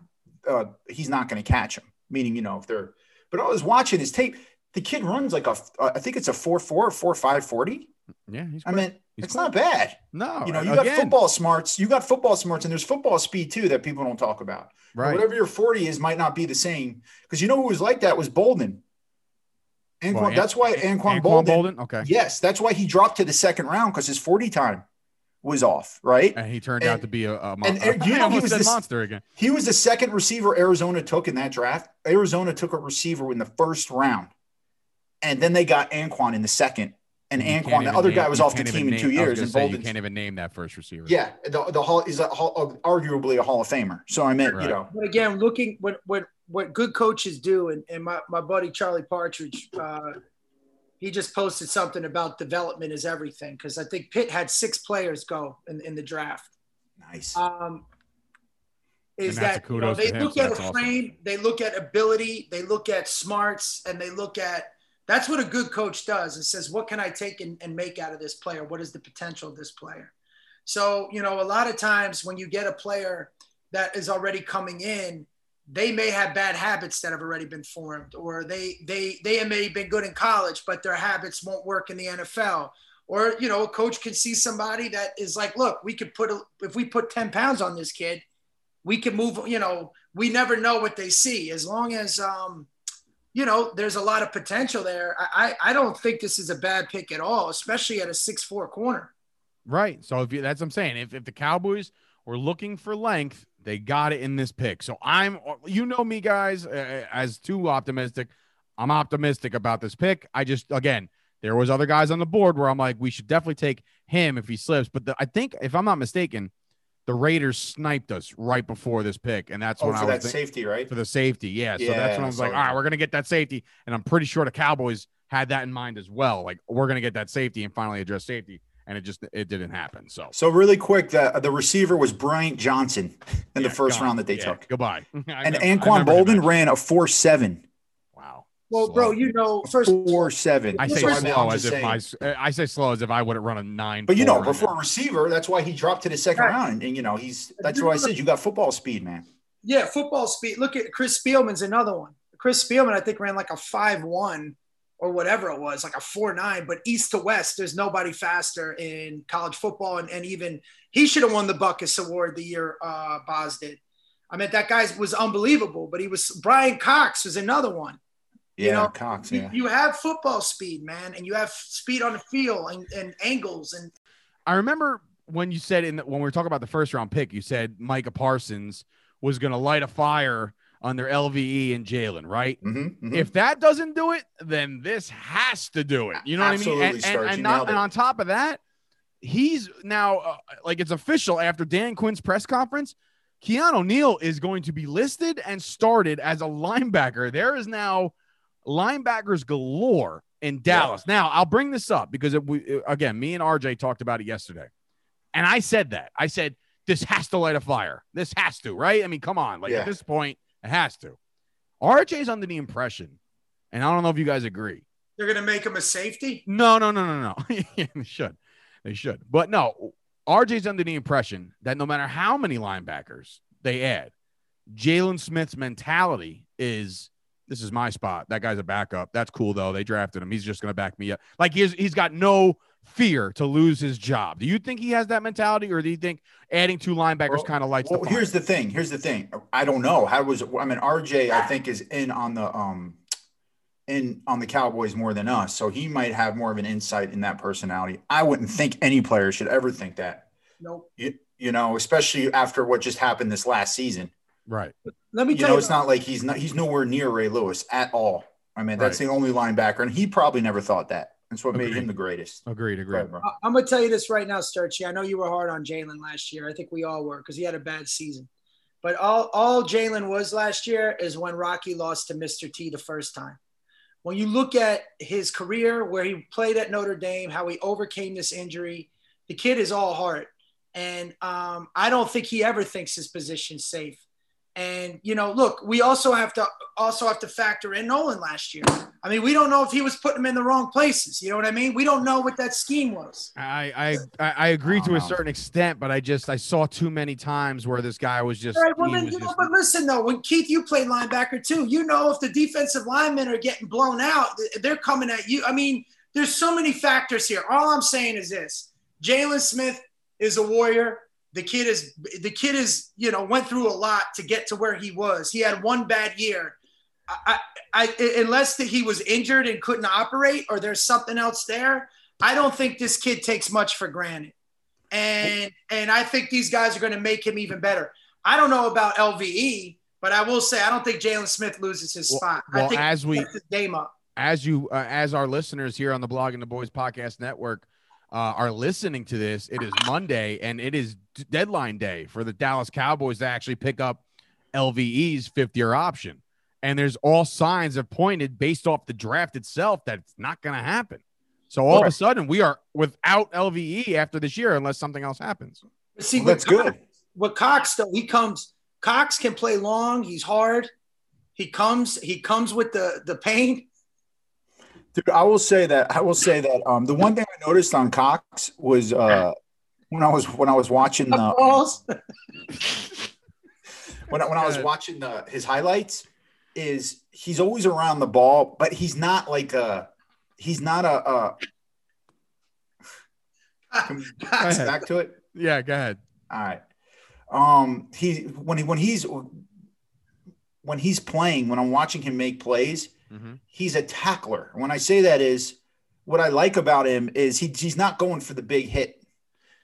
uh, he's not going to catch him. Meaning, you know, if they're. But I was watching his tape. The kid runs like a, I think it's a four four four five forty. Yeah, he's I mean, He's it's not bad. no, You know, you again, got football smarts. You got football smarts, and there's football speed too that people don't talk about. right? Whatever your 40 is might not be the same. Because you know who was like that was Boldin. Anquan, Well, An- that's why Anquan, Anquan Boldin, Boldin, okay, Yes, that's why he dropped to the second round because his 40 time was off, right? and he turned And- out to be a, a and, uh, [laughs] you know, he was this- monster again. He was the second receiver Arizona took in that draft. Arizona took a receiver in the first round. And then they got Anquan in the second. And You Anquan, the other name- guy was off the can't even team in two years. gonna And say, you can't even name that first receiver. Yeah, the, the hall is a hall, arguably a Hall of Famer. So I meant, Right. you know, But again, looking what what what good coaches do, and, and my, my buddy Charlie Partridge, uh, he just posted something about development is everything because I think Pitt had six players go in, in the draft. nice. Um, is that a you know, they look so at a that's awesome. frame, they look at ability, they look at smarts, and they look at that's what a good coach does. It says, what can I take and, and make out of this player? What is the potential of this player? So, you know, a lot of times when you get a player that is already coming in, they may have bad habits that have already been formed, or they they they may have been good in college, but their habits won't work in the NFL. Or you know, a coach can see somebody that is like, look, we could put a, if we put ten pounds on this kid, we can move. You know, we never know what they see. As long as um, you know, there's a lot of potential there. I I don't think this is a bad pick at all, especially at a six four corner. Right. So if you, that's what I'm saying. If if the Cowboys were looking for length, they got it in this pick. So I'm, you know me, guys, uh, as too optimistic. I'm optimistic about this pick. I just again, there was other guys on the board where I'm like, we should definitely take him if he slips. But the, I think if I'm not mistaken, the Raiders sniped us right before this pick, and that's oh, when I that was think- safety, right? for the safety. Yeah. So that's Yeah, when I was like, all right, we're gonna get that safety, and I'm pretty sure the Cowboys had that in mind as well. Like we're gonna get that safety and finally address safety, and it just it didn't happen. So So really quick, the the receiver was Bryant Johnson in Yeah, the first gone. round that they Yeah, took, Goodbye. [laughs] And Anquan Boldin ran a four seven. Wow. Well, Slow. bro, you know, first Four seven. I say First slow as if saying. my I say slow as if I would have run a nine. But you know, before a receiver, that's why he dropped to the second Right. round. And, and, you know, he's that's why I said you got football speed, man. Yeah, football speed. Look at Chris Spielman's another one. Chris Spielman, I think, ran like a five one or whatever it was, like a four nine. But east to west, there's nobody faster in college football, and, and even he should have won the Butkus Award the year uh, Boz did. I mean, that guy was unbelievable. But he was Brian Cox was another one. Yeah, You know, Cox. You, Yeah. you have football speed, man, and you have speed on the field and, and angles and I remember when you said in the, when we were talking about the first round pick, you said Micah Parsons was going to light a fire under LVE and Jaylon, right? Mhm, mhm. If that doesn't do it, then this has to do it. You know Absolutely, what I mean? And, and, and, not, and on top of that, he's now uh, like it's official after Dan Quinn's press conference. Keanu Neal is going to be listed and started as a linebacker. There is now linebackers galore in Dallas. Now, I'll bring this up because it, we, again, me and RJ talked about it yesterday. And I said that. I said, this has to light a fire. This has to, right? I mean, come on. Like Yeah. at this point, it has to. RJ's under the impression, and I don't know if you guys agree. They're gonna make him a safety. No, no, no, no, no. [laughs] Yeah, they should. They should. But no, RJ's under the impression that no matter how many linebackers they add, Jaylon Smith's mentality is this is my spot. That guy's a backup. That's cool though. They drafted him. He's just gonna back me up. Like he's he's got no fear to lose his job. Do you think he has that mentality, or do you think adding two linebackers Well- kind of lights Well, the fire? here's the thing. Here's the thing. I don't know. How was I mean RJ I think is in on the um in on the Cowboys more than us. So he might have more of an insight in that personality. I wouldn't think any player should ever think that. Nope. You, you know, especially after what just happened this last season. Right. Let me You tell know, you. it's not like he's not he's nowhere near Ray Lewis at all. I mean, that's Right. the only linebacker, and he probably never thought that. That's what made him the greatest. Agreed. Agreed. ahead, bro. I- I'm gonna tell you this right now, Sturchy. I know you were hard on Jaylon last year. I think we all were because he had a bad season. But all all Jaylon was last year is when Rocky lost to Mr. T the first time. When you look at his career, where he played at Notre Dame, how he overcame this injury, the kid is all heart, and um, I don't think he ever thinks his position's safe. And you know, look, we also have to also have to factor in Nolan last year. I mean, we don't know if he was putting him in the wrong places. You know what I mean? We don't know what that scheme was. I, I I I agree Oh, to a certain extent, but I just I saw too many times where this guy was just All right, well, then, was you know, just- but listen though, when Keith, you played linebacker too. You know, if the defensive linemen are getting blown out, they're coming at you. I mean, there's so many factors here. All I'm saying is this: Jaylon Smith is a warrior. The kid is the kid is you know went through a lot to get to where he was. He had one bad year. I, I, I unless that he was injured and couldn't operate, or there's something else there. I don't think this kid takes much for granted, and and I think these guys are going to make him even better. I don't know about LVE, but I will say I don't think Jaylon Smith loses his spot. well, I think as we- game up. as you uh, as our listeners here on the Blogging the Boys podcast network uh, are listening to this it is monday and it is deadline day for the dallas cowboys to actually pick up lve's fifth year option and there's all signs have pointed based off the draft itself that it's not going to happen so all of a sudden we are without lve after this year unless something else happens see, Well, with that's good. Cox- With Cox, though, he comes. Cox can play long. He's hard. He comes. He comes with the the pain. Dude, I will say that I will say that um, the one thing I noticed on Cox was uh, when I was when I was watching the [laughs] when I, when I was watching the his highlights is he's always around the ball, but he's not like a he's not a, a Can we [laughs] back to it. yeah go ahead All right. Um, he when he when he's when he's playing, when I'm watching him make plays, Mhm. he's a tackler. When I say that is what I like about him is he, he's not going for the big hit.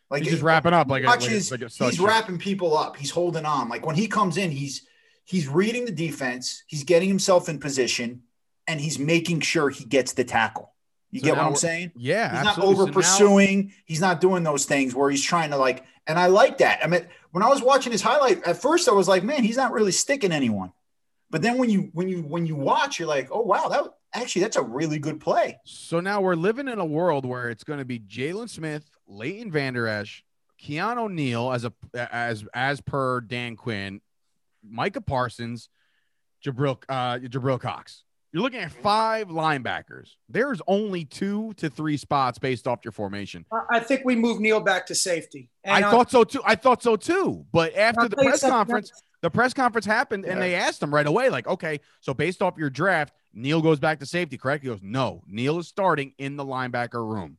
Like he's just wrapping up like a, like a, like a he's wrapping people up. He's holding on. Like when he comes in, he's he's reading the defense. He's getting himself in position, and he's making sure he gets the tackle. You So get what I'm saying? yeah He's not absolutely. So over now- pursuing. He's not doing those things where he's trying to like. And I like that. I mean, when I was watching his highlight at first, I was like, man, he's not really sticking anyone. But then when you when you when you watch, you're like, oh wow, that actually that's a really good play. So now we're living in a world where it's going to be Jaylon Smith, Leighton Vander Esch, Keanu Neal as a as as per Dan Quinn, Micah Parsons, Jabril uh Jabril Cox. You're looking at five linebackers. There's only two to three spots based off your formation. I- I think we move Neal back to safety. I And, uh, thought so too. I thought so too. But after the press something conference, the press conference happened and Yeah. they asked him right away, like, okay, so based off your draft, Neal goes back to safety, correct? He goes, no, Neal is starting in the linebacker room.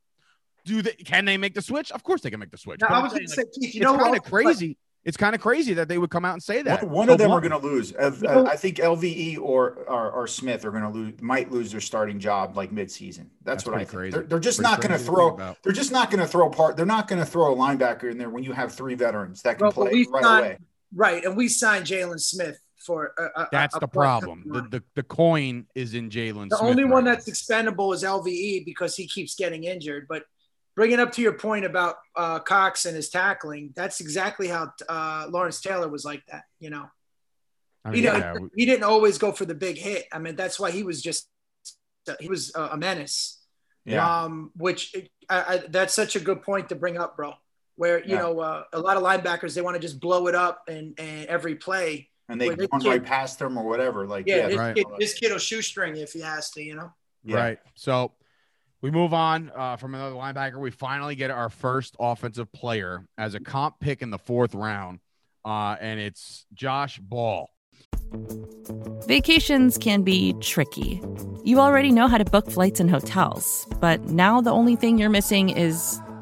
Do they can they make the switch? Of course they can make the switch. Now, But I was going to saying, say, Keith, you like, know it's kind of crazy. It's kind of crazy that they would come out and say that. One, one So of them are going to lose. Uh, I think LVE or or, or Smith are going to lose. Might lose their starting job like midseason. That's, That's what I pretty think. crazy. They're, they're just Pretty not going to throw. They're just not going to throw part. They're not going to throw a linebacker in there when you have three veterans that can Well, play right not- away. Right, and we signed Jaylon Smith for. A, a, That's a- the problem. The, the the coin is in Jaylon. The Smith only right one that's expendable is LVE because he keeps getting injured. But bringing up to your point about uh, Cox and his tackling, that's exactly how uh, Lawrence Taylor was like that. You know, I he, mean, didn't, yeah, we- he didn't always go for the big hit. I mean, that's why he was just he was a a menace. Yeah. Um, which I, I, that's such a good point to bring up, bro. Where you Yeah. know uh, a lot of linebackers they want to just blow it up and, and every play. And they Where run right past them or whatever. Like, Yeah, yeah, this, right. kid, this kid will shoestring if he has to, you know. Yeah. Right. So we move on uh, from another linebacker. We finally get our first offensive player as a comp pick in the fourth round, uh, and it's Josh Ball. Vacations can be tricky. You already know how to book flights and hotels, but now the only thing you're missing is,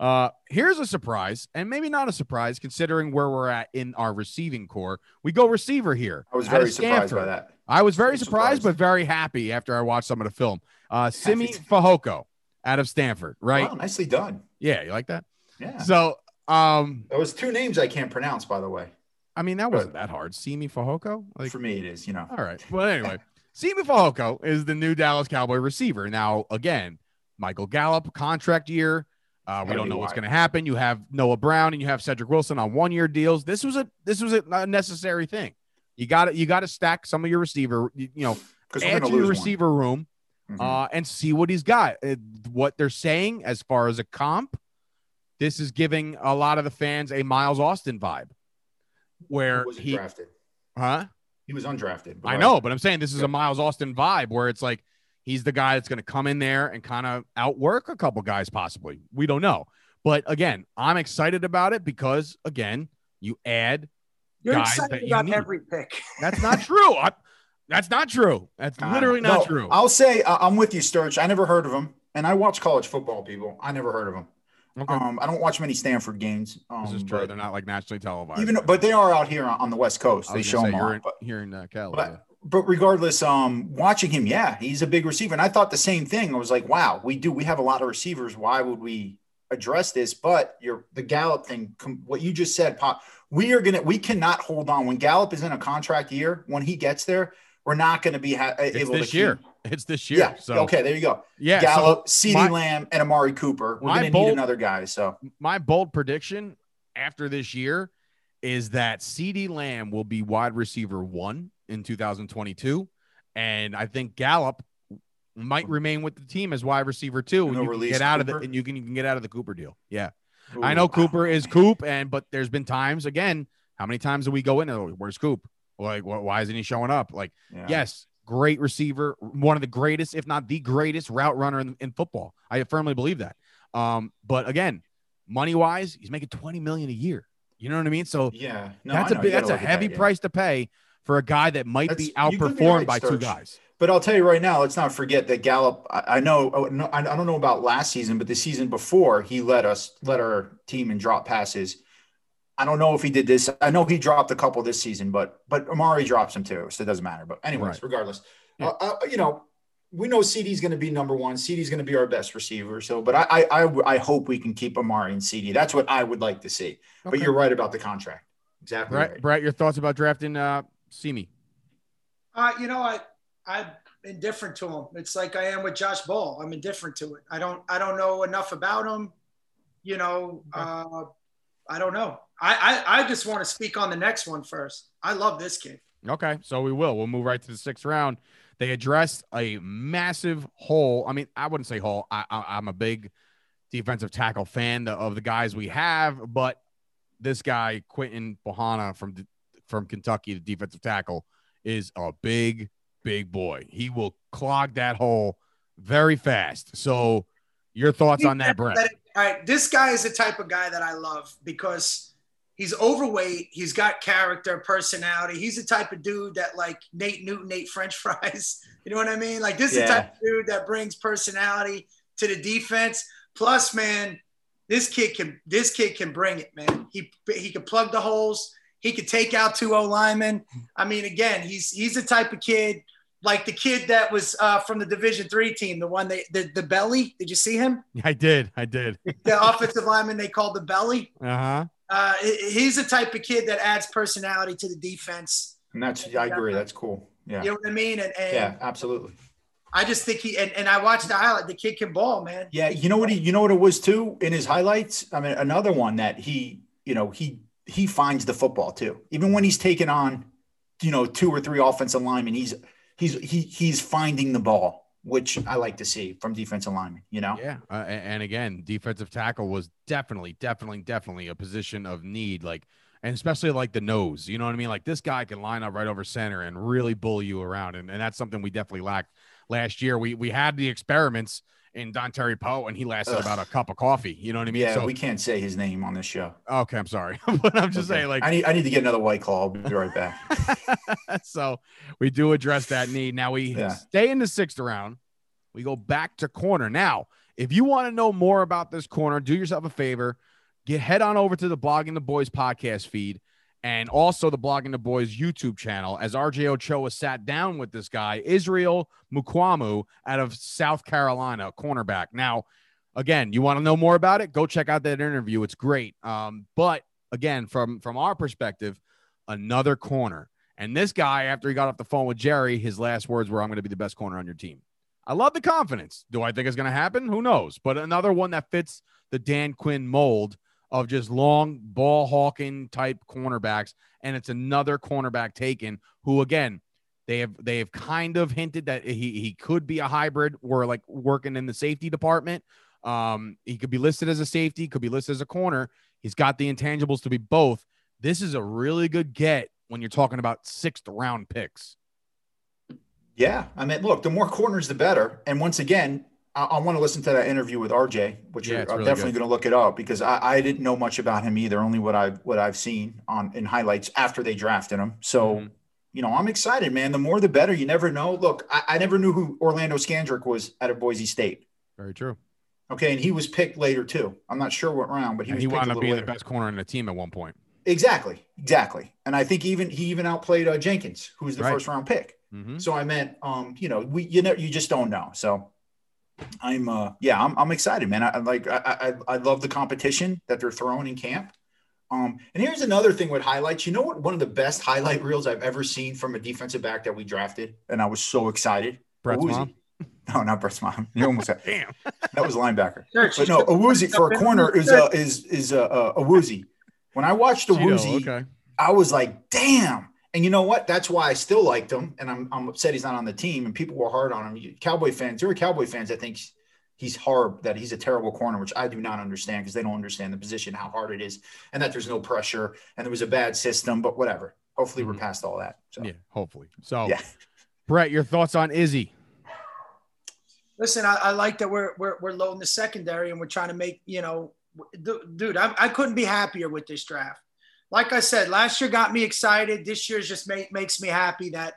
Uh, here's a surprise, and maybe not a surprise considering where we're at in our receiving corps. We go receiver here. I was very surprised by that. I was very Very surprised, surprised. but very happy after I watched some of the film. Uh, Simi. Fehoko out of Stanford, right? Wow, nicely done. Yeah, you like that? Yeah. So, um, There was two names I can't pronounce, by the way. I mean, that wasn't that hard. Simi Fehoko, like, For me, it is. You know. all right. Well, anyway, [laughs] Simi Fehoko is the new Dallas Cowboy receiver. Now, again, Michael Gallup contract year. Uh, we don't know what's going to happen. You have Noah Brown and you have Cedric Wilson on one year deals. This was a this was a necessary thing. You got to you got to stack some of your receiver. You, you know, add to your receiver room one. Mhm. uh, and see what he's got. Uh, what they're saying as far as a comp, this is giving a lot of the fans a Miles Austin vibe, where He he, drafted. huh? He was undrafted. I know, but I'm saying this is Yeah. a Miles Austin vibe where it's like he's the guy that's going to come in there and kind of outwork a couple guys, possibly. We don't know, but again, I'm excited about it because again, you add. You're Guys that excited you about need. every pick. [laughs] That's not true. I, that's not true. That's Uh, literally not no, true. I'll say uh, I'm with you, Sturge. I never heard of him, and I watch college football. People, I never heard of him. Okay. Um, I don't watch many Stanford games. Um, this is true. They're not like nationally televised. Even, but they are out here on, on the West Coast. They show gonna them say, a here in, But, here in uh, Cali. but, yeah. But regardless, um, watching him, yeah, he's a big receiver, and I thought the same thing. I was like, wow, we do. We have a lot of receivers. Why would we address this? But you're the Gallup thing. Com- what you just said, Pop. We are gonna. We cannot hold on when Gallup is in a contract year. When he gets there, we're not going to be ha- It's able this to year. Keep, It's this year. yeah. So okay, there you go. yeah. Gallup, so CeeDee Lamb, and Amari Cooper. We're going to need another guy. So my bold prediction after this year is that CeeDee Lamb will be wide receiver one in 2022, and I think Gallup might remain with the team as wide receiver two, and And you can get out of Cooper? the and you can you can get out of the Cooper deal. Yeah, I Ooh, know wow. Cooper is Coop, and but there's been times again. How many times do we go in? and, oh, Where's Coop? Like, wh- why isn't he showing up? Like, Yeah. yes, great receiver, one of the greatest, if not the greatest, route runner in, in football. I firmly believe that. Um, but again, money wise, he's making 20 million a year. You know what I mean? So Yeah, no, that's a big, that's a heavy that, yeah. price to pay for a guy that might be That's- be outperformed right, by two guys. But I'll tell you right now, let's not forget that Gallup. I, I know, oh, I don't know about last season, but the season before, he led us, led our team in drop passes. I don't know if he did this. I know he dropped a couple this season, but but Amari drops them too, so it doesn't matter. But anyways, Right. regardless, Yeah. uh, uh, you know, we know CeeDee's going to be number one. CeeDee's going to be our best receiver. So, but I, I I I hope we can keep Amari and CD. That's what I would like to see. But you're right about the contract. Exactly Bret, right. Bret, your thoughts about drafting uh Simi? Uh, you know, I I'm indifferent to him. It's like I am with Josh Ball. I'm indifferent to it. I don't I don't know enough about him. you know, uh, I don't know. I, I I just want to speak on the next one first. I love this kid. Okay, so we will. We'll move right to the sixth round. They addressed a massive hole. I mean, I wouldn't say hole. I, I, am a big defensive tackle fan of the guys we have, but this guy Quinton Bohanna from from Kentucky, the defensive tackle, is a big, big boy. He will clog that hole very fast. So, your thoughts on that, Bret? All right, this guy is the type of guy that I love because he's overweight. He's got character, personality. He's the type of dude that like Nate Newton ate French [laughs] fries. You know what I mean? Like this yeah. is the type of dude that brings personality to the defense. Plus, man, this kid can this kid can bring it, man. He he can plug the holes. He could take out two O linemen. I mean, again, he's he's the type of kid like the kid that was uh, from the Division three team, the one they the, the belly. Did you see him? [laughs] I did. I did. The offensive lineman they called the belly. Uh-huh. Uh, he's the type of kid that adds personality to the defense. And that's I agree. That's cool. Yeah. You know what I mean? And, and yeah, absolutely. I just think he and, and I watched the highlight. The kid can ball, man. Yeah, you know what he you know what it was too in his highlights. I mean, another one that he you know he he finds the football too. Even when he's taking on you know two or three offensive linemen, he's he's he he's finding the ball which I like to see from defensive linemen, you know? Yeah. Uh, and again, defensive tackle was definitely, definitely, definitely a position of need. Like, and especially like the nose, you know what I mean? Like this guy can line up right over center and really bully you around. And, and that's something we definitely lacked last year. We, we had the experiments in Dontari Poe and he lasted Ugh. about a cup of coffee. You know what I mean? Yeah, so, we can't say his name on this show. Okay, I'm sorry. [laughs] but I'm just okay. saying, like I need I need to get another white claw. I'll be right back. [laughs] so we do address that need. Now we yeah. stay in the sixth round. We go back to corner. Now, if you want to know more about this corner, do yourself a favor. Get head on over to the Blogging the Boys podcast feed and also the Blogging the Boys YouTube channel as RJ Ochoa sat down with this guy, Israel Mukuamu, out of South Carolina, cornerback. Now, again, you want to know more about it? Go check out that interview. It's great. Um, but again, from from our perspective, another corner. And this guy, after he got off the phone with Jerry, his last words were, "I'm going to be the best corner on your team." I love the confidence. Do I think it's going to happen? Who knows? But another one that fits the Dan Quinn mold of just long ball hawking type cornerbacks, and it's another cornerback taken who again they have they have kind of hinted that he he could be a hybrid or like working in the safety department. Um, he could be listed as a safety, could be listed as a corner. He's got the intangibles to be both. This is a really good get when you're talking about sixth round picks. Yeah, I mean, look, the more corners, the better. And once again, I, I want to listen to that interview with RJ, which yeah, I'm really definitely going to look it up because I, I, didn't know much about him either, only what I've what I've seen on in highlights after they drafted him. So, mm-hmm. you know, I'm excited, man. The more, the better. You never know. Look, I, I never knew who Orlando Scandrick was out of Boise State. Very true. Okay, and he was picked later too. I'm not sure what round, but he and was. He wound up being later. the best corner in the team at one point. Exactly, exactly. And I think even he even outplayed uh, Jenkins, who was the right. first round pick. Mm-hmm. So I meant, um, you know, we you know you just don't know. So I'm uh yeah, I'm I'm excited, man. I, I like I, I I love the competition that they're throwing in camp. Um, and here's another thing with highlights. You know what? One of the best highlight reels I've ever seen from a defensive back that we drafted, and I was so excited. Bret's mom. No, not Bret's mom. You almost said. [laughs] Damn. That was linebacker. but no, Awuzie for a corner is a is is a, a, a Awuzie. When I watched Awuzie, okay. I was like, damn and you know what? That's why I still liked him. And I'm, I'm upset he's not on the team. And people were hard on him. Cowboy fans, there are Cowboy fans that think he's hard, that he's a terrible corner, which I do not understand because they don't understand the position, how hard it is, and that there's no pressure and there was a bad system, but whatever. Hopefully mm-hmm. we're past all that. So. Yeah, hopefully. So, yeah. Bret, your thoughts on Izzy? Listen, I, I like that we're, we're, we're loading the secondary and we're trying to make, you know, dude, I, I couldn't be happier with this draft like I said, last year got me excited. This year just make, makes me happy that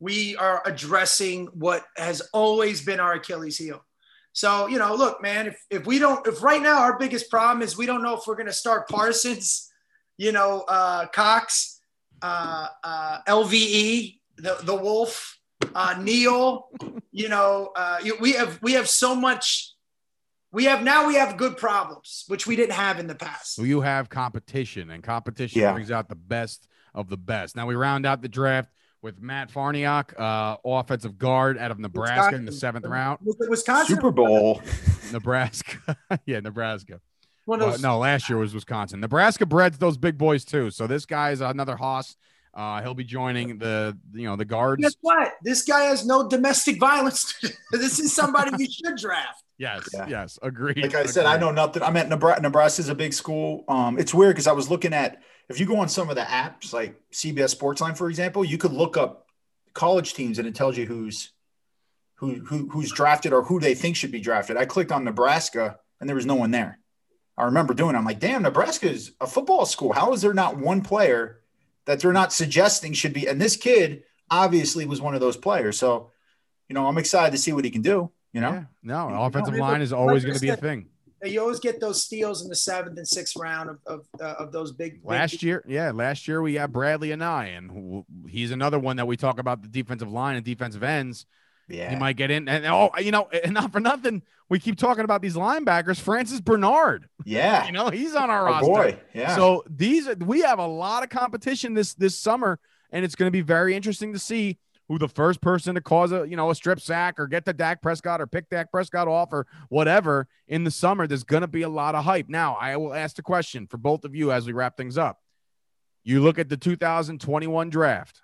we are addressing what has always been our Achilles heel. So, you know, look, man, if, if we don't, if right now our biggest problem is we don't know if we're going to start Parsons, you know, uh, Cox, uh, uh, LVE, the, the Wolf, uh, Neal, you know, uh, we have, we have so much we have now we have good problems, which we didn't have in the past. you have competition, and competition yeah. brings out the best of the best. Now we round out the draft with Matt Farniok, uh, offensive guard out of Nebraska Wisconsin. in the seventh round. Wisconsin. Super Bowl. [laughs] Nebraska. [laughs] yeah, Nebraska. Well, those, no, last year was Wisconsin. Nebraska breds those big boys too. So this guy is another Haas. Uh, he'll be joining the you know the guards. Guess what? This guy has no domestic violence. [laughs] this is somebody you should draft. Yes, Yeah. yes, agreed. Like I said, I know nothing. I'm at Nebraska. Nebraska's a big school. Um, it's weird because I was looking at if you go on some of the apps like CBS Sportsline, for example, you could look up college teams and it tells you who's who, who who's drafted or who they think should be drafted. I clicked on Nebraska and there was no one there. I remember doing. it. I'm like, damn, Nebraska is a football school. How is there not one player that they're not suggesting should be? And this kid obviously was one of those players. So, you know, I'm excited to see what he can do. You know, Yeah, no, You offensive know, line is always going to be a thing. You always get those steals in the seventh and sixth round of of, uh, of those big. big- Last year, yeah, last year we got Bradlee Anae, and he's another one that we talk about the defensive line and defensive ends. yeah. He might get in, and oh, you know, and [laughs] not for nothing, we keep talking about these linebackers. Francis Bernard, yeah. you know, he's on our Oh, roster. boy. Yeah. So these we have a lot of competition this this summer, and it's going to be very interesting to see who the first person to cause a you know a strip sack or get to Dak Prescott or pick Dak Prescott off or whatever in the summer. There's going to be a lot of hype. Now I will ask the question for both of you as we wrap things up. You look at the 2021 draft.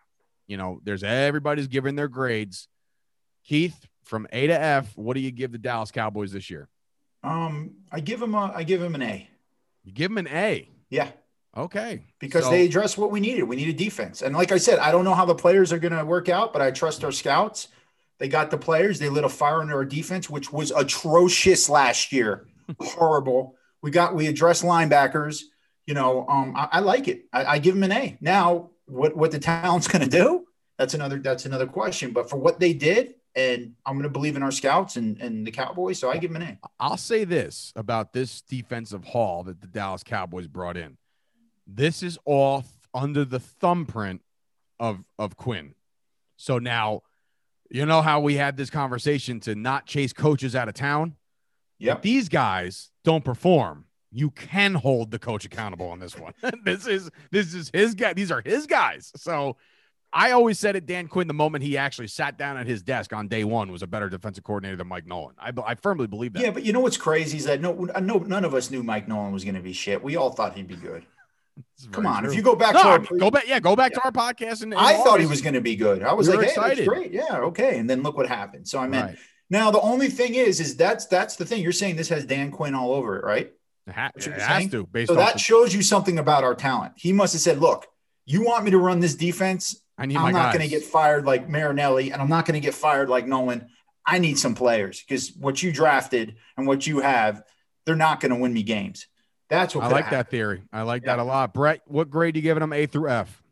You know, there's everybody's giving their grades. Keith, from A to F, what do you give the Dallas Cowboys this year? Um, I give him a, I give him an A. You give them an A. Yeah, Okay. because So- they addressed what we needed. We needed a defense, and like I said, I don't know how the players are going to work out, but I trust our scouts. They got the players. They lit a fire under our defense, which was atrocious last year. [laughs] Horrible. We got we addressed linebackers. You know, um, I, I like it. I, I give them an A. Now, what what the talent's going to do? That's another that's another question. But for what they did, and I'm going to believe in our scouts and and the Cowboys, so I give them an A. I'll say this about this defensive haul that the Dallas Cowboys brought in. This is all under the thumbprint of of Quinn. So now, you know how we had this conversation to not chase coaches out of town. Yep. These guys don't perform. You can hold the coach accountable on this one. [laughs] this is this is his guy. These are his guys. So I always said it. Dan Quinn, the moment he actually sat down at his desk on day one, was a better defensive coordinator than Mike Nolan. I, I firmly believe that. Yeah, but you know what's crazy is that no, no, none of us knew Mike Nolan was going to be shit. We all thought he'd be good. Come on, true. if you go back No, to our pre- go back. Yeah, go back to our podcast. And, and I thought he was going to be good. I was We like, hey, that's great. Yeah, okay. And then look what happened. So I mean, Right. now the only thing is, is that's that's the thing. You're saying this has Dan Quinn all over it, right? It, ha- it has to. Based So that of- shows you something about our talent. He must have said, look, you want me to run this defense? I need I'm not going to get fired like Marinelli, and I'm not going to get fired like Nolan. I need some players because what you drafted and what you have, they're not going to win me games. That's what I like happen. that theory. I like Yeah. that a lot. Bret, what grade do you giving them? A through F.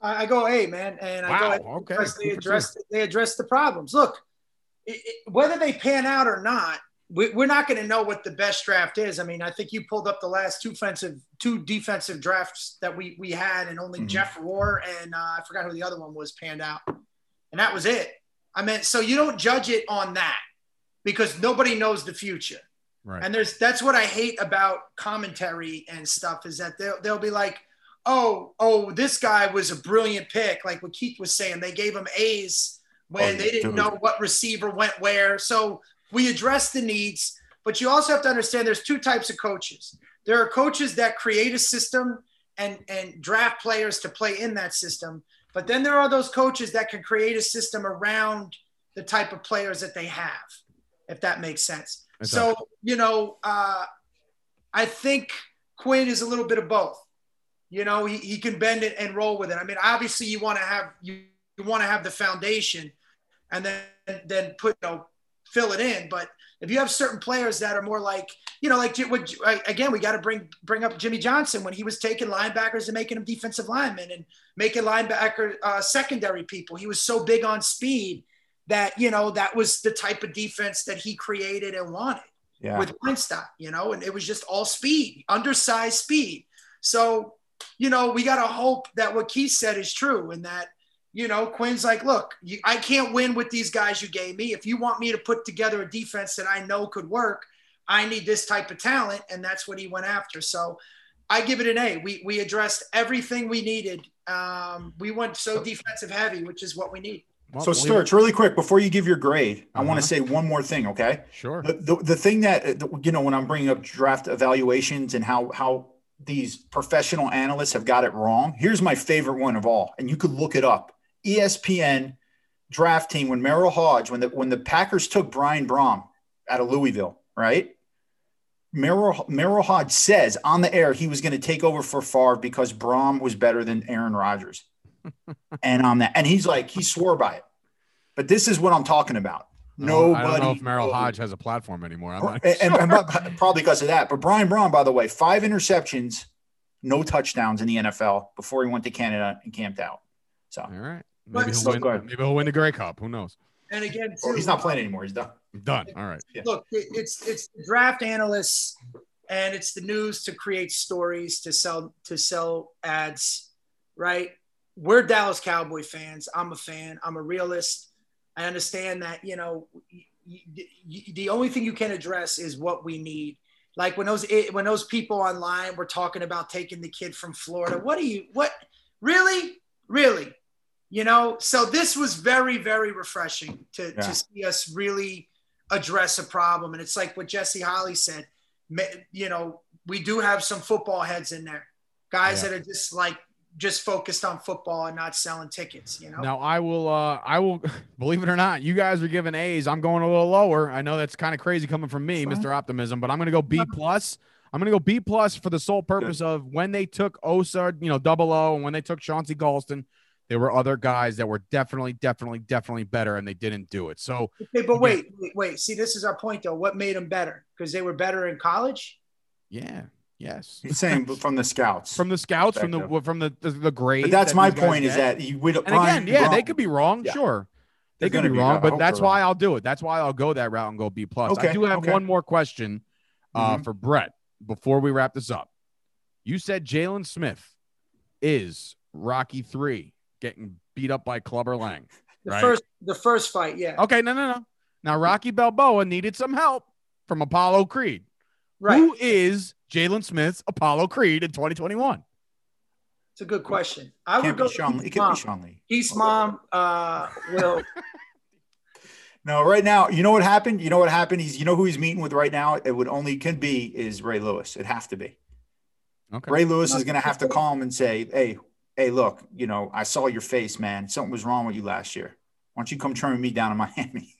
I, I go A, man, and I Wow, go A okay. because they address they address the problems. Look, it, it, whether they pan out or not, we, we're not going to know what the best draft is. I mean, I think you pulled up the last two defensive two defensive drafts that we we had, and only Mhm. Jeff Rohr and uh, I forgot who the other one was panned out, and that was it. I mean, so you don't judge it on that because nobody knows the future. Right. And there's that's what I hate about commentary and stuff is that they'll they'll be like, oh, oh, this guy was a brilliant pick, like what Keith was saying. They gave him A's when Oh, they didn't dude. know what receiver went where. So we address the needs, but you also have to understand there's two types of coaches. There are coaches that create a system and and draft players to play in that system, but then there are those coaches that can create a system around the type of players that they have, if that makes sense. So you know, uh, I think Quinn is a little bit of both. You know, he, he can bend it and roll with it. I mean, obviously, you want to have you, you want to have the foundation, and then then put you know fill it in. But if you have certain players that are more like you know, like what again, we got to bring bring up Jimmy Johnson when he was taking linebackers and making them defensive linemen and making linebacker uh, secondary people. He was so big on speed that you know that was the type of defense that he created and wanted Yeah. with Wannstedt, you know, and it was just all speed, undersized speed. So, you know, we got to hope that what Keith said is true and that, you know, Quinn's like, look, you, I can't win with these guys you gave me. If you want me to put together a defense that I know could work, I need this type of talent. And that's what he went after. So I give it an A. We, we addressed everything we needed. Um, we went so defensive heavy, which is what we need. Well, so, Sturch, really quick before you give your grade, I want Uh-huh. to say one more thing. Okay. Sure. The, the, the thing that uh, you know when I'm bringing up draft evaluations and how how these professional analysts have got it wrong. Here's my favorite one of all, and you could look it up. ESPN draft team when Merril Hoge when the when the Packers took Brian Brohm out of Louisville, right? Merril Merril Hoge says on the air he was going to take over for Favre because Brohm was better than Aaron Rodgers, and on that, and he's like he swore by it. But this is what I'm talking about. Nobody. I don't know if Merril. Hoge has a platform anymore. I'm not And, and- and probably because of that. But Brian Brohm, by the way, five interceptions, no touchdowns in the NFL before he went to Canada and camped out. So All right. But Maybe it's he'll, so win, good. maybe he'll win the Grey Cup. Who knows? And again, or too, he's not playing anymore. He's done. Done. All right. Look, it's it's the draft analysts and it's the news to create stories to sell to sell ads, right? We're Dallas Cowboy fans. I'm a fan. I'm a realist. I understand that you know y- y- y- the only thing you can address is what we need. Like when those eh, when those people online were talking about taking the kid from Florida. What do you what really really? You know, so this was very very refreshing to Yeah. to see us really address a problem. And it's like what Jesse Holley said. You know, we do have some football heads in there, guys Yeah. that are just like just focused on football and not selling tickets. You know, Now I will uh I will [laughs] believe it or not, you guys are giving A's. I'm going a little lower. I know that's kind of crazy coming from me, Mr. Optimism, but I'm gonna go B plus. I'm gonna go B plus for the sole purpose of when they took Osa, you know, double O, and when they took Chauncey Golston, there were other guys that were definitely, definitely, definitely better, and they didn't do it. So okay, but wait, wait, wait. See, this is our point though. What made them better? Because they were better in college. yeah, yes. He's saying [laughs] from the scouts. From the scouts, from the from the the, the grade. but that's that my these guys point is that you would And again, yeah, they could be wrong. Yeah. Sure, they They're could be be wrong, wrong. But that's why wrong. I'll do it. That's why I'll go that route and go B plus. I do have okay. one more question uh, Mhm. for Bret before we wrap this up. You said Jaylon Smith is Rocky three getting beat up by Clubber Lang. The Right. first, the first fight, yeah, Okay, no, no, no. Now Rocky Balboa needed some help from Apollo Creed. right. Who is Jaylon Smith's Apollo Creed in 2021? It's a good question. I Can't would go be Sean. It Keith's could be Sean Lee. Keith's mom uh, will. [laughs] No, right now, you know what happened? You know what happened? He's you know who he's meeting with right now? It would only can be is Ray Lewis. It have to be. Okay. Ray Lewis is gonna have to call him and say, Hey, hey, look, you know, I saw your face, man. Something was wrong with you last year. Why don't you come turn me down in Miami?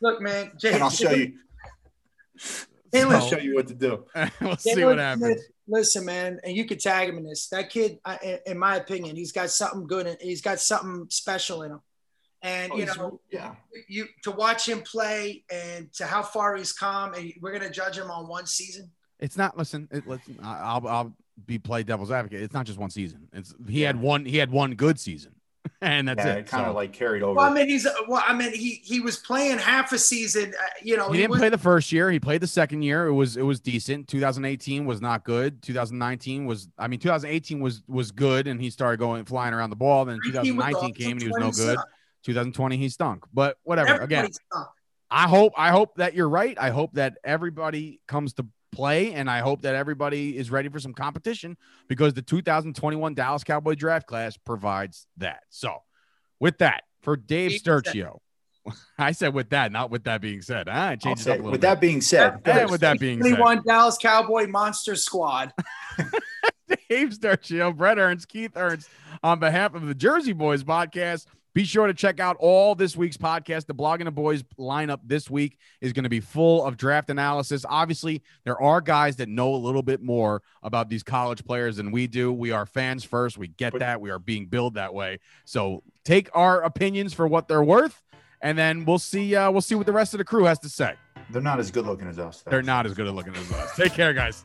Look, man, Jay, [laughs] and I'll show you Hey, I'll listen, show you what to do. [laughs] we'll see Jaylon what happens. Smith, Listen, man, and you could tag him in this. That kid, I, in- in my opinion, he's got something good. and he's got something special in him. And Oh, you know, yeah. you to watch him play and to how far he's come, and we're gonna judge him on one season. It's not. Listen, it, listen. I- I'll I'll be play devil's advocate. It's not just one season. It's he had one. He had one good season, [laughs] and that's yeah, it. it kind of So, like carried over. Well, I mean, he's well, I mean, he he was playing half a season. Uh, you know, he didn't was, play the first year. He played the second year. It was it was decent. 2018 was not good. 2019 was. I mean, 2018 was was good, and he started going flying around the ball. Then 2019 came and he was no good. 2020 he stunk. But whatever. Again, I hope I hope that you're right. I hope that everybody comes to play and I hope that everybody is ready for some competition because the 2021 Dallas Cowboy draft class provides that. So, with that, for Dave He said- Sturchio, [laughs] I said with that, not with that being said. Ah, I I'll changed it up a little with bit. that being said, and with that being said, 21 Dallas Cowboy Monster Squad. [laughs] Dave Sturchio, Bret Ernst, Keith Ernst, on behalf of the Jersey Boyz podcast. Be sure to check out all this week's podcast. The Blogging the Boys lineup this week is going to be full of draft analysis. Obviously, there are guys that know a little bit more about these college players than we do. We are fans first. We get that. We are being billed that way. So take our opinions for what they're worth, and then we'll see. Uh, we'll see what the rest of the crew has to say. they're not as good looking as us. though. They're not as good looking as us. Take care, guys.